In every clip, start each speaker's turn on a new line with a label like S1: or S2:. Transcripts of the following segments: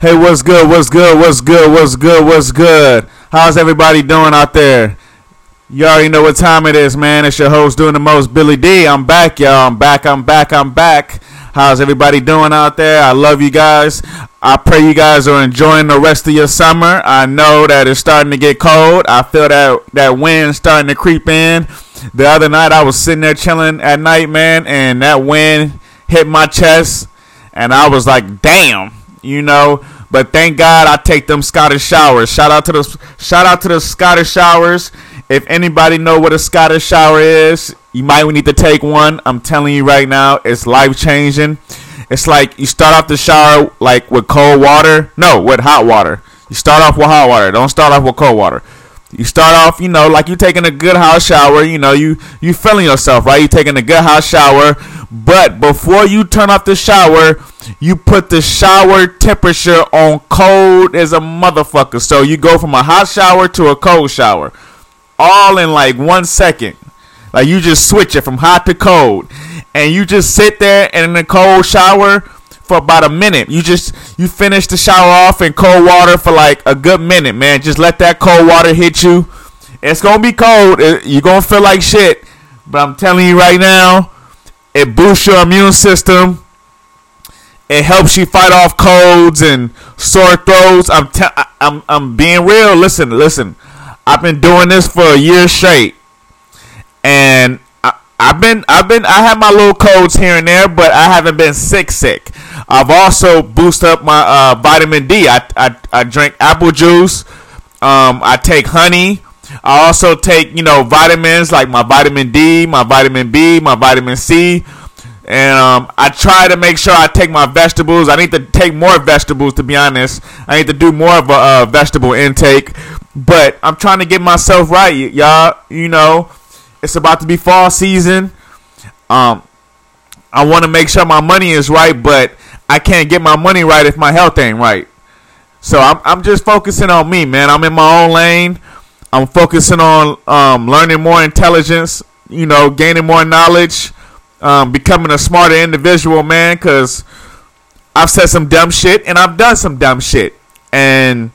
S1: Hey, what's good? What's good? What's good? What's good? What's good? How's everybody doing out there? You already know what time it is, man. It's your host doing the most, Billy D. I'm back, y'all. I'm back. I'm back. I'm back. How's everybody doing out there? I love you guys. I pray you guys are enjoying the rest of your summer. I know that it's starting to get cold. I feel that that wind starting to creep in. The other night I was sitting there chilling at night, man, and that wind hit my chest, and I was like, "Damn." You know. But thank God I take them Scottish showers. Shout out to the shout out to the Scottish showers. If anybody know what a Scottish shower is, you might need to take one. I'm telling you right now, it's life changing. It's like you start off the shower like with cold water. No, with hot water. You start off with hot water. Don't start off with cold water. You start off, you know, like you're taking a good hot shower. You know, you you feeling yourself, right? You're taking a good hot shower. But before you turn off the shower, you put the shower temperature on cold as a motherfucker. So you go from a hot shower to a cold shower, all in like one second. Like you just switch it from hot to cold, and you just sit there and in a cold shower for about a minute. You just you finish the shower off in cold water for like a good minute, man. Just let that cold water hit you. It's gonna be cold. You're gonna feel like shit. But I'm telling you right now, it boosts your immune system. It helps you fight off colds and sore throats. I'm te- I'm I'm being real. Listen, listen. I've been doing this for a year straight, and I, I've been I've been I have my little colds here and there, but I haven't been sick sick. I've also boosted up my uh, vitamin D. I, I I drink apple juice. Um, I take honey. I also take, you know, vitamins like my vitamin D, my vitamin B, my vitamin C. And um, I try to make sure I take my vegetables. I need to take more vegetables, to be honest. I need to do more of a uh, vegetable intake. But I'm trying to get myself right, y'all. You know, it's about to be fall season. Um, I want to make sure my money is right, but I can't get my money right if my health ain't right. So I'm, I'm just focusing on me, man. I'm in my own lane. I'm focusing on um, learning more intelligence, you know, gaining more knowledge, um, becoming a smarter individual, man. Because I've said some dumb shit and I've done some dumb shit, and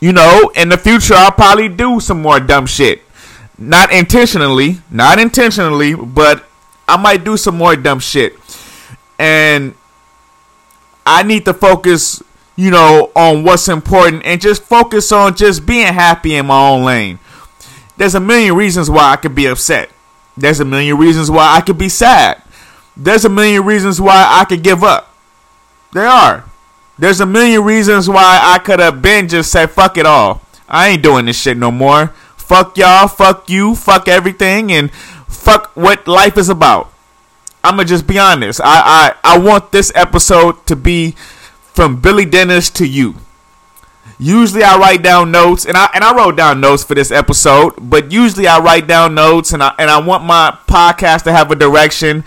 S1: you know, in the future I'll probably do some more dumb shit. Not intentionally, not intentionally, but I might do some more dumb shit, and I need to focus you know, on what's important and just focus on just being happy in my own lane. There's a million reasons why I could be upset. There's a million reasons why I could be sad. There's a million reasons why I could give up. There are. There's a million reasons why I could have been just said fuck it all. I ain't doing this shit no more. Fuck y'all, fuck you, fuck everything, and fuck what life is about. I'ma just be honest. I, I, I want this episode to be from Billy Dennis to you. Usually I write down notes and I and I wrote down notes for this episode, but usually I write down notes and I and I want my podcast to have a direction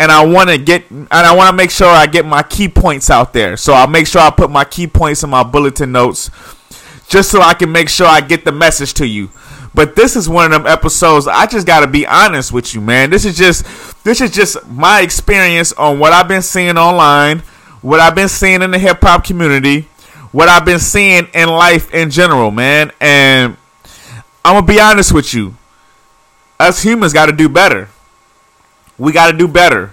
S1: and I want to get and I want to make sure I get my key points out there. So I'll make sure I put my key points in my bulletin notes just so I can make sure I get the message to you. But this is one of them episodes I just got to be honest with you, man. This is just this is just my experience on what I've been seeing online what I've been seeing in the hip hop community, what I've been seeing in life in general, man. And I'm gonna be honest with you. Us humans got to do better. We got to do better.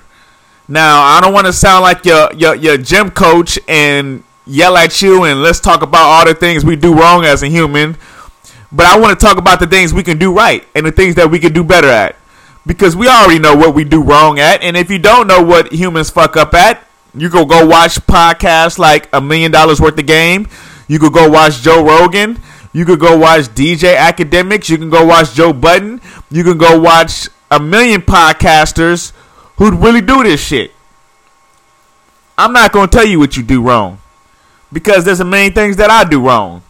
S1: Now, I don't want to sound like your, your your gym coach and yell at you and let's talk about all the things we do wrong as a human. But I want to talk about the things we can do right and the things that we can do better at. Because we already know what we do wrong at. And if you don't know what humans fuck up at, you could go watch podcasts like a million dollars worth of game. You could go watch Joe Rogan. You could go watch DJ Akademiks. You can go watch Joe Budden. You can go watch a million podcasters who'd really do this shit. I'm not going to tell you what you do wrong because there's a million things that I do wrong.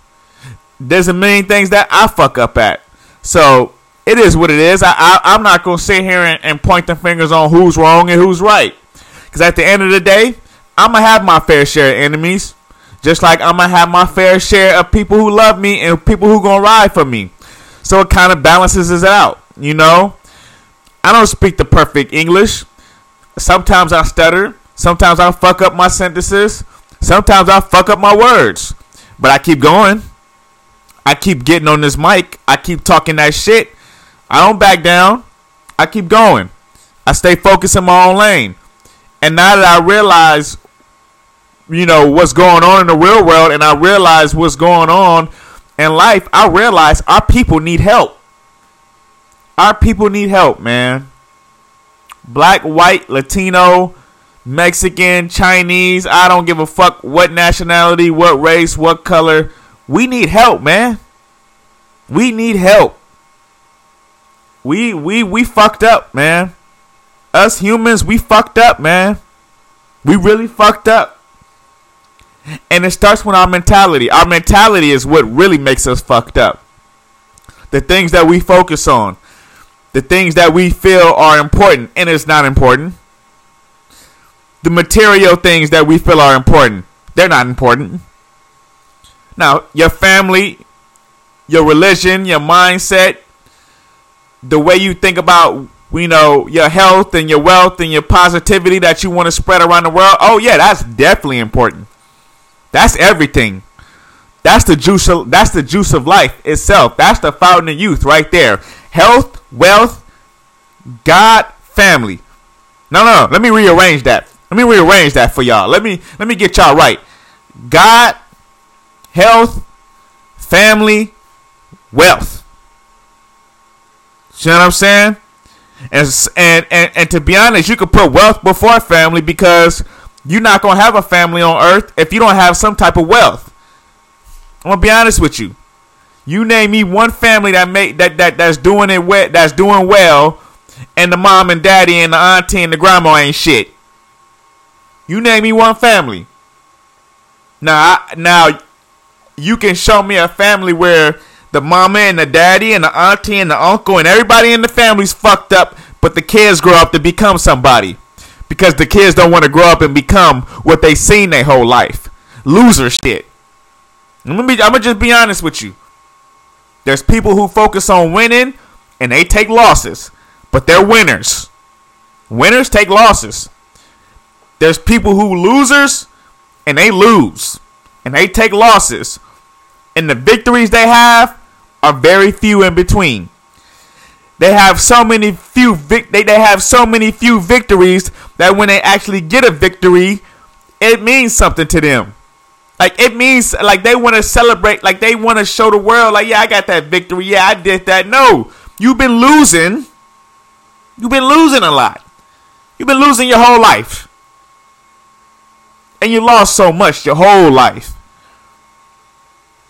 S1: There's a million things that I fuck up at. So it is what it is. I, I, am not going to sit here and, and point the fingers on who's wrong and who's right. Because at the end of the day, I'm going to have my fair share of enemies. Just like I'm going to have my fair share of people who love me and people who going to ride for me. So it kind of balances it out, you know? I don't speak the perfect English. Sometimes I stutter. Sometimes I fuck up my sentences. Sometimes I fuck up my words, but I keep going. I keep getting on this mic. I keep talking that shit. I don't back down. I keep going. I stay focused in my own lane. And now that I realize, you know, what's going on in the real world and I realize what's going on in life, I realize our people need help. Our people need help, man. Black, white, Latino, Mexican, Chinese, I don't give a fuck what nationality, what race, what color. We need help, man. We need help. We we we fucked up, man. Us humans, we fucked up, man. We really fucked up. And it starts with our mentality. Our mentality is what really makes us fucked up. The things that we focus on, the things that we feel are important, and it's not important the material things that we feel are important. They're not important. Now, your family, your religion, your mindset, the way you think about, you know, your health and your wealth and your positivity that you want to spread around the world. Oh yeah, that's definitely important. That's everything. That's the juice of that's the juice of life itself. That's the fountain of youth right there. Health, wealth, God, family. No, no, no. Let me rearrange that. Let me rearrange that for y'all. Let me let me get y'all right. God, health, family, wealth. Know what I'm saying? And, and and and to be honest, you could put wealth before family because you're not gonna have a family on earth if you don't have some type of wealth. I'm gonna be honest with you. You name me one family that make that that that's doing it well, that's doing well, and the mom and daddy and the auntie and the grandma ain't shit. You name me one family. Now, I, now you can show me a family where the mama and the daddy and the auntie and the uncle and everybody in the family's fucked up, but the kids grow up to become somebody because the kids don't want to grow up and become what they seen their whole life. Loser shit. I'm gonna, be, I'm gonna just be honest with you. There's people who focus on winning and they take losses, but they're winners. Winners take losses. There's people who losers and they lose and they take losses. And the victories they have are very few in between. They have so many few vic- they, they have so many few victories that when they actually get a victory, it means something to them. Like it means like they want to celebrate, like they want to show the world, like yeah, I got that victory, yeah, I did that. No, you've been losing. You've been losing a lot. You've been losing your whole life and you lost so much your whole life.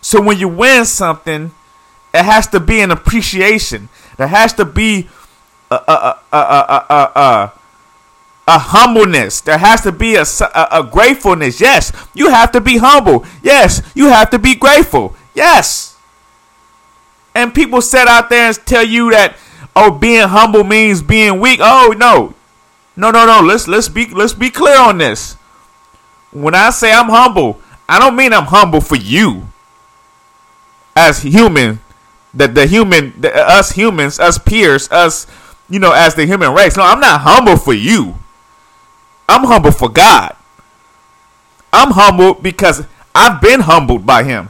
S1: So when you win something, it has to be an appreciation. There has to be a a a a a, a, a humbleness. There has to be a, a, a gratefulness. Yes, you have to be humble. Yes, you have to be grateful. Yes. And people sit out there and tell you that oh being humble means being weak. Oh no. No, no, no. Let's let's be let's be clear on this when I say I'm humble, I don't mean I'm humble for you as human, that the human, the, us humans, us peers, us, you know, as the human race. No, I'm not humble for you. I'm humble for God. I'm humble because I've been humbled by Him.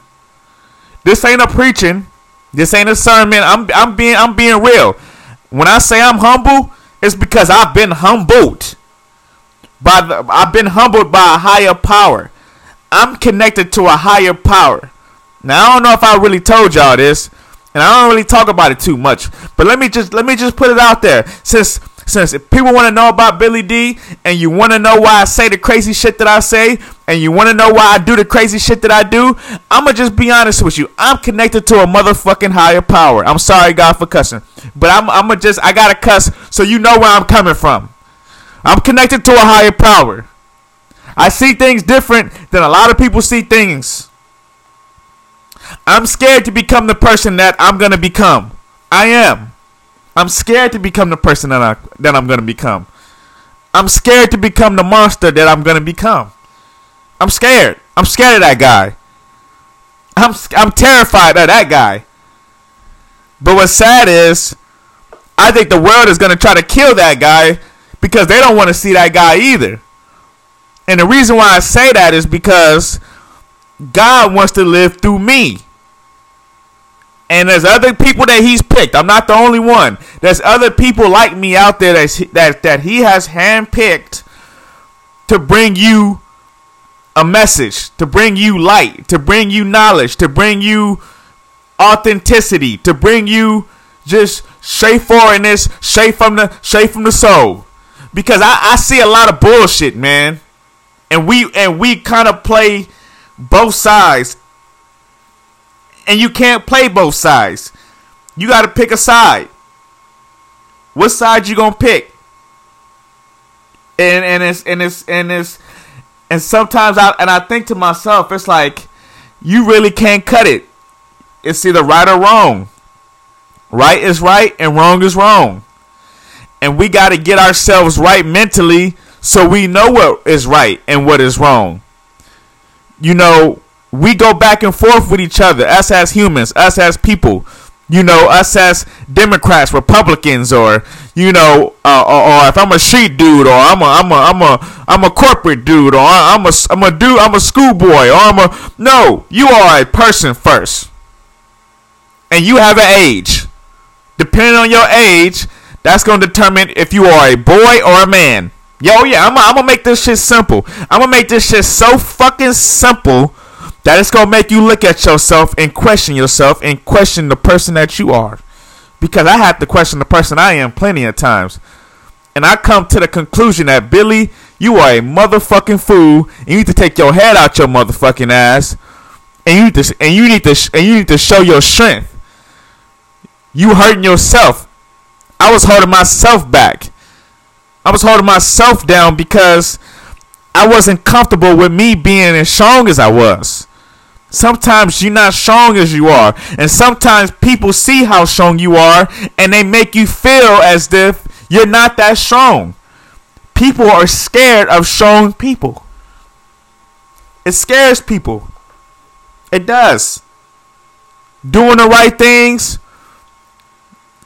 S1: This ain't a preaching. This ain't a sermon. I'm I'm being I'm being real. When I say I'm humble, it's because I've been humbled by the, I've been humbled by a higher power. I'm connected to a higher power. Now I don't know if I really told y'all this, and I don't really talk about it too much. But let me just let me just put it out there. Since since if people want to know about Billy D, and you want to know why I say the crazy shit that I say, and you want to know why I do the crazy shit that I do, I'ma just be honest with you. I'm connected to a motherfucking higher power. I'm sorry, God, for cussing, but I'm I'ma just I gotta cuss so you know where I'm coming from. I'm connected to a higher power. I see things different than a lot of people see things. I'm scared to become the person that I'm to become. I am. I'm scared to become the person that, I, that I'm to become. I'm scared to become the monster that I'm to become. I'm scared. I'm scared of that guy. I'm, I'm terrified of that guy. But what's sad is, I think the world is to try to kill that guy because they don't want to see that guy either. And the reason why I say that is because God wants to live through me. And there's other people that he's picked. I'm not the only one. There's other people like me out there that's, that that he has handpicked to bring you a message, to bring you light, to bring you knowledge, to bring you authenticity, to bring you just straightforwardness, straight from the straight from the soul. Because I, I see a lot of bullshit, man. And we and we kind of play both sides and you can't play both sides. You got to pick a side. What side you gonna pick? And and it's and it's and it's and sometimes I and I think to myself, it's like you really can't cut it. It's either right or wrong. Right is right and wrong is wrong. And we got to get ourselves right mentally so we know what is right and what is wrong. You know, we go back and forth with each other, us as humans, us as people. You know, us as Democrats, Republicans, or you know, uh, or, or, if I'm a street dude, or I'm a, I'm a, I'm a, I'm a corporate dude, or I'm a, I'm a dude, I'm a schoolboy, or I'm a. No, you are a person first, and you have an age. Depending on your age, that's gonna determine if you are a boy or a man. Yo, yeah, I'm, gonna make this shit simple. I'm gonna make this shit so fucking simple that it's gonna make you look at yourself and question yourself and question the person that you are. Because I have to question the person I am plenty of times. And I come to the conclusion that Billy, you are a motherfucking fool. And you need to take your head out your motherfucking ass. And you need to and you need to and you need to show your strength. You hurting yourself. I was holding myself back. I was holding myself down because I wasn't comfortable with me being as strong as I was. Sometimes you're not strong as you are. And sometimes people see how strong you are and they make you feel as if you're not that strong. People are scared of strong people. It scares people. It does. Doing the right things,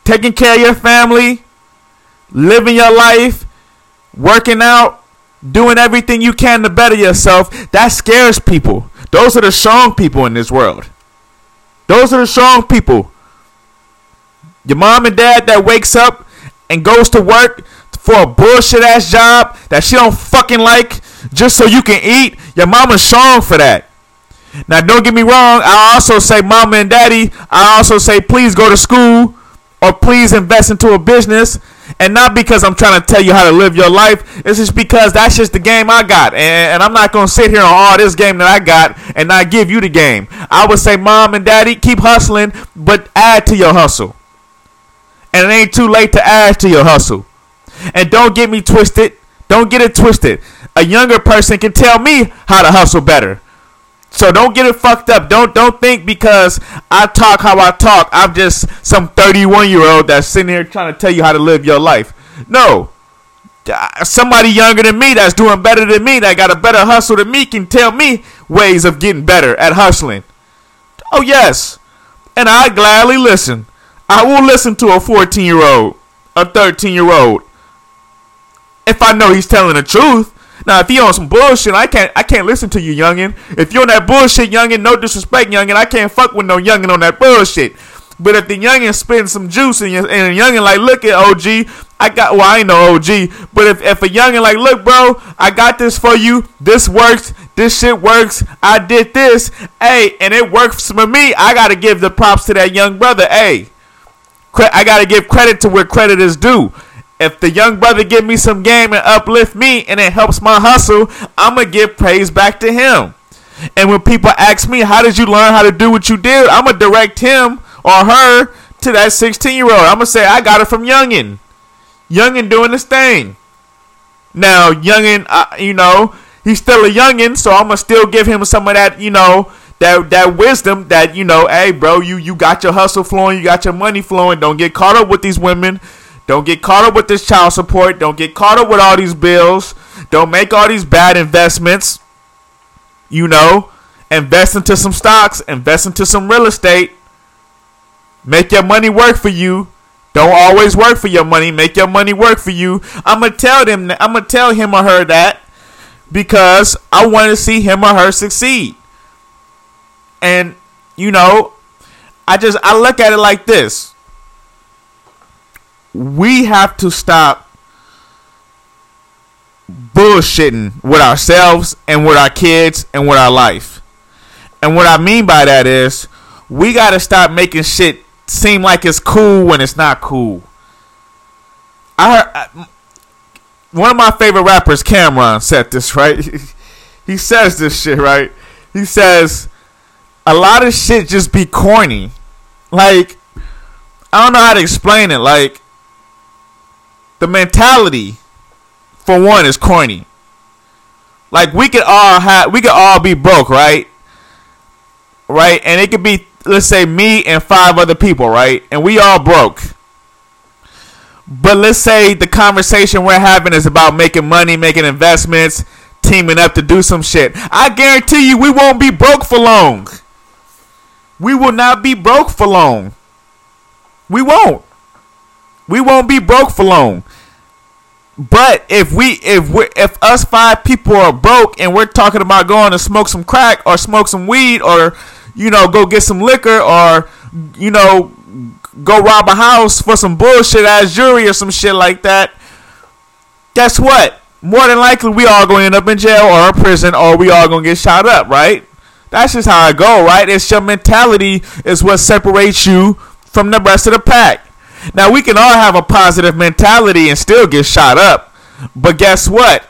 S1: taking care of your family, living your life, working out, doing everything you can to better yourself, that scares people. Those are the strong people in this world. Those are the strong people. Your mom and dad that wakes up and goes to work for a bullshit ass job that she don't fucking like just so you can eat. Your mama's strong for that. Now don't get me wrong, I also say mama and daddy, I also say please go to school or please invest into a business and not because I'm trying to tell you how to live your life. It's just because that's just the game I got. And, and I'm not to sit here on all this game that I got and not give you the game. I would say, Mom and Daddy, keep hustling, but add to your hustle. And it ain't too late to add to your hustle. And don't get me twisted. Don't get it twisted. A younger person can tell me how to hustle better. So don't get it fucked up. Don't don't think because I talk how I talk, I'm just some 31 year old that's sitting here trying to tell you how to live your life. No. Uh, somebody younger than me that's doing better than me, that got a better hustle than me, can tell me ways of getting better at hustling. Oh yes. And I gladly listen. I will listen to a 14 year old, a 13 year old. If I know he's telling the truth. Now, if you on some bullshit, I can't I can't listen to you, youngin. If you on that bullshit, youngin, no disrespect, youngin, I can't fuck with no youngin on that bullshit. But if the youngin spitting some juice and, and the youngin like, look at OG, I got well, I ain't no OG, but if, if a youngin like, look, bro, I got this for you. This works. This shit works. I did this. Hey, and it works for me. I gotta give the props to that young brother. Hey, I gotta give credit to where credit is due if the young brother give me some game and uplift me and it helps my hustle, I'm gonna give praise back to him. And when people ask me, how did you learn how to do what you did? I'm gonna direct him or her to that 16 year old. I'm gonna say, I got it from Youngin. Youngin doing this thing. Now, Youngin, uh, you know, he's still a Youngin, so I'm gonna still give him some of that, you know, that that wisdom that you know, hey, bro, you you got your hustle flowing, you got your money flowing. Don't get caught up with these women. Don't get caught up with this child support. Don't get caught up with all these bills. Don't make all these bad investments. You know, invest into some stocks, invest into some real estate. Make your money work for you. Don't always work for your money. Make your money work for you. I'm gonna tell them. I'm gonna tell him or her that because I want to see him or her succeed. And you know, I just I look at it like this. We have to stop bullshitting with ourselves and with our kids and with our life. And what I mean by that is we got to stop making shit seem like it's cool when it's not cool. I heard, one of my favorite rappers, Cam'ron, said this right. he says this shit right. He says a lot of shit just be corny. Like I don't know how to explain it. Like the mentality, for one, is corny. Like we could all have, we could all be broke, right? Right, and it could be, let's say, me and five other people, right? And we all broke but let's say the conversation we're having is about making money, making investments, teaming up to do some shit. I guarantee you we won't be broke for long. We will not be broke for long. We won't. We won't be broke for long. But if we if we if us five people are broke and we're talking about going to smoke some crack or smoke some weed or you know go get some liquor or you know go rob a house for some bullshit ass jury or some shit like that, guess what? More than likely, we all gonna end up in jail or in prison, or we all gonna get shot up, right? That's just how I go, right? It's your mentality is what separates you from the rest of the pack. Now we can all have a positive mentality and still get shot up, but guess what?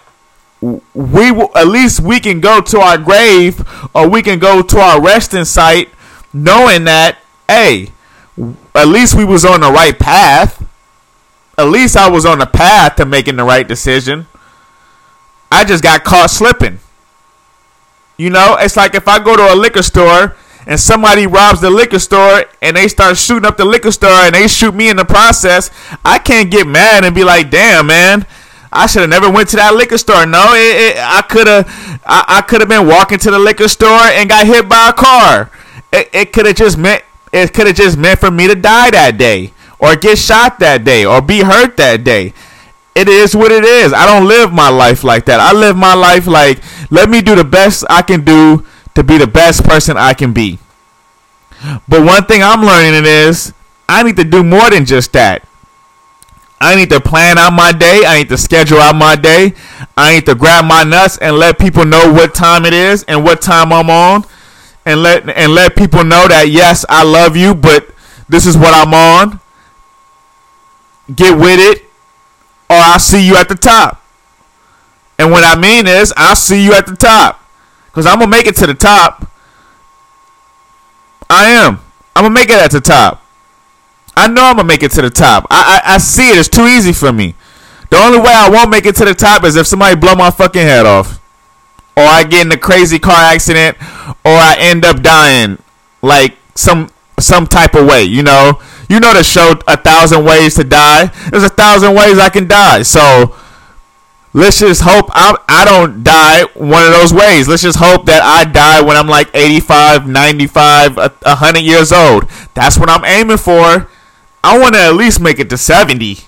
S1: We will, at least we can go to our grave or we can go to our resting site knowing that, hey, at least we was on the right path. At least I was on the path to making the right decision. I just got caught slipping. You know, it's like if I go to a liquor store and somebody robs the liquor store and they start shooting up the liquor store and they shoot me in the process, I can't get mad and be like, "Damn, man, I should have never went to that liquor store." No, it, it, I could have, I, I could have been walking to the liquor store and got hit by a car. It, it could have just meant it could have just meant for me to die that day, or get shot that day, or be hurt that day. It is what it is. I don't live my life like that. I live my life like, let me do the best I can do to be the best person I can be. But one thing I'm learning is I need to do more than just that. I need to plan out my day. I need to schedule out my day. I need to grab my nuts and let people know what time it is and what time I'm on and let and let people know that yes, I love you, but this is what I'm on. Get with it, or I'll see you at the top. And what I mean is, I'll see you at the top, cause I'm gonna make it to the top. I am. I'm gonna make it at the top. I know I'm gonna make it to the top. I, I I see it. It's too easy for me. The only way I won't make it to the top is if somebody blow my fucking head off or I get in a crazy car accident, or I end up dying like some some type of way. You know, you know the show A Thousand Ways to Die. There's a thousand ways I can die. So let's just hope I, I don't die one of those ways. Let's just hope that I die when I'm like 85, 95, 100 years old. That's what I'm aiming for. I want to at least make it to 70.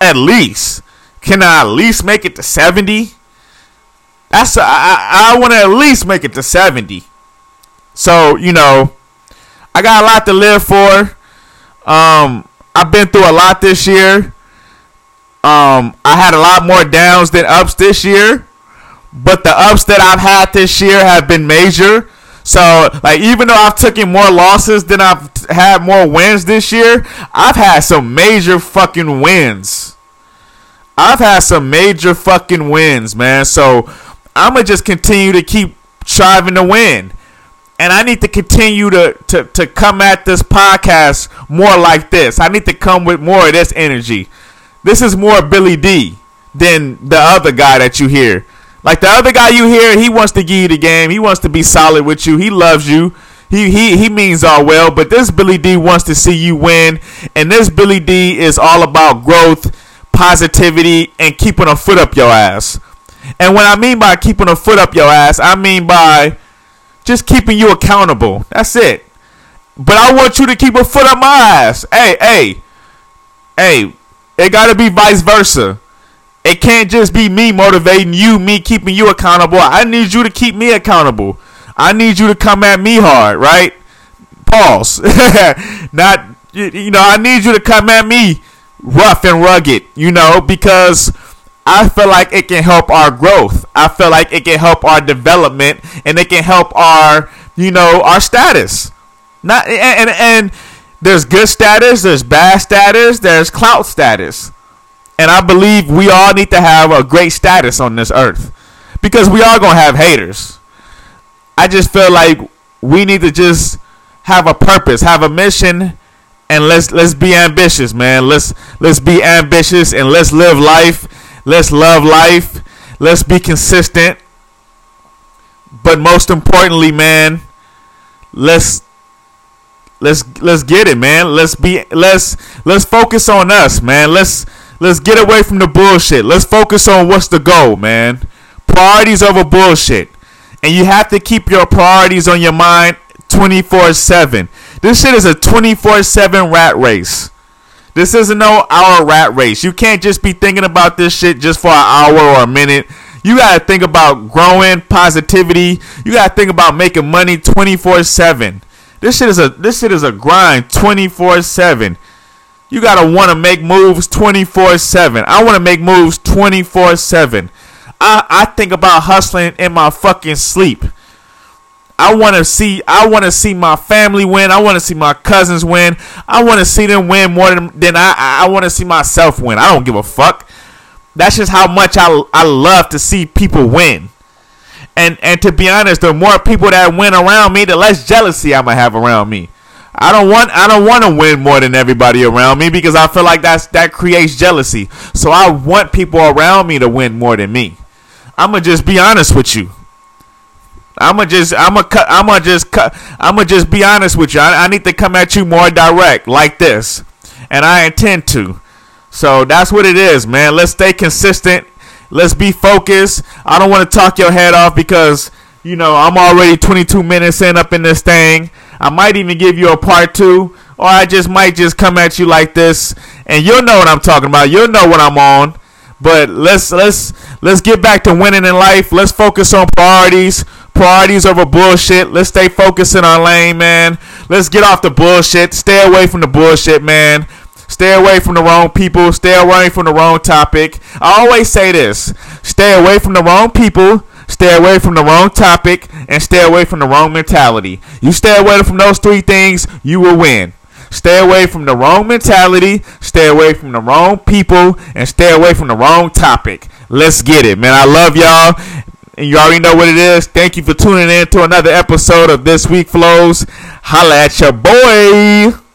S1: At least. Can I at least make it to 70? That's a, I, I want to at least make it to 70. So, you know, I got a lot to live for. Um, I've been through a lot this year. Um, I had a lot more downs than ups this year, but the ups that I've had this year have been major. So, like, even though I've taken more losses than I've had more wins this year, I've had some major fucking wins. I've had some major fucking wins, man. So, I'm gonna just continue to keep striving to win. And I need to continue to, to, to come at this podcast more like this. I need to come with more of this energy. This is more Billy D than the other guy that you hear. Like the other guy you hear, he wants to give you the game. He wants to be solid with you. He loves you. He he he means all well. But this Billy D wants to see you win. And this Billy D is all about growth, positivity, and keeping a foot up your ass. And what I mean by keeping a foot up your ass, I mean by just keeping you accountable. That's it. But I want you to keep a foot up my ass. Hey, hey, hey, it gotta be vice versa. It can't just be me motivating you, me keeping you accountable. I need you to keep me accountable. I need you to come at me hard, right? Pause. Not, you know, I need you to come at me rough and rugged, you know, because I feel like it can help our growth. I feel like it can help our development and it can help our, you know, our status. Not and and, and there's good status, there's bad status, there's clout status. And I believe we all need to have a great status on this earth because we are going to have haters. I just feel like we need to just have a purpose, have a mission and let's let's be ambitious, man. Let's let's be ambitious and let's live life. Let's love life. Let's be consistent. But most importantly, man, let's let's let's get it, man. Let's be let's let's focus on us, man. Let's let's get away from the bullshit. Let's focus on what's the goal, man. Priorities over bullshit. And you have to keep your priorities on your mind 24/7. This shit is a 24 7 rat race. This isn't no hour rat race. You can't just be thinking about this shit just for an hour or a minute. You gotta think about growing positivity. You gotta think about making money 24 7. This shit is a this shit is a grind 24 7. You gotta wanna make moves 24 7. I wanna make moves 24 7. I, I think about hustling in my fucking sleep. I want to see I want to see my family win. I want to see my cousins win. I want to see them win more than, than I I want to see myself win. I don't give a fuck. That's just how much I I love to see people win. And and to be honest, the more people that win around me, the less jealousy I'm gonna have around me. I don't want I don't want to win more than everybody around me because I feel like that's that creates jealousy. So I want people around me to win more than me. I'm gonna just be honest with you. I'ma just I'ma cut I'ma just cut I'ma just be honest with you. I, I need to come at you more direct like this. And I intend to. So that's what it is, man. Let's stay consistent. Let's be focused. I don't want to talk your head off because you know I'm already 22 minutes in up in this thing. I might even give you a part two, or I just might just come at you like this, and you'll know what I'm talking about. You'll know what I'm on. But let's let's let's get back to winning in life. Let's focus on priorities priorities over bullshit. Let's stay focused in our lane, man. Let's get off the bullshit. Stay away from the bullshit, man. Stay away from the wrong people. Stay away from the wrong topic. I always say this stay away from the wrong people. Stay away from the wrong topic and stay away from the wrong mentality. You stay away from those three things, you will win. Stay away from the wrong mentality, stay away from the wrong people, and stay away from the wrong topic. Let's get it, man. I love y'all. And you already know what it is. Thank you for tuning in to another episode of This Week Flows. Holla at your boy.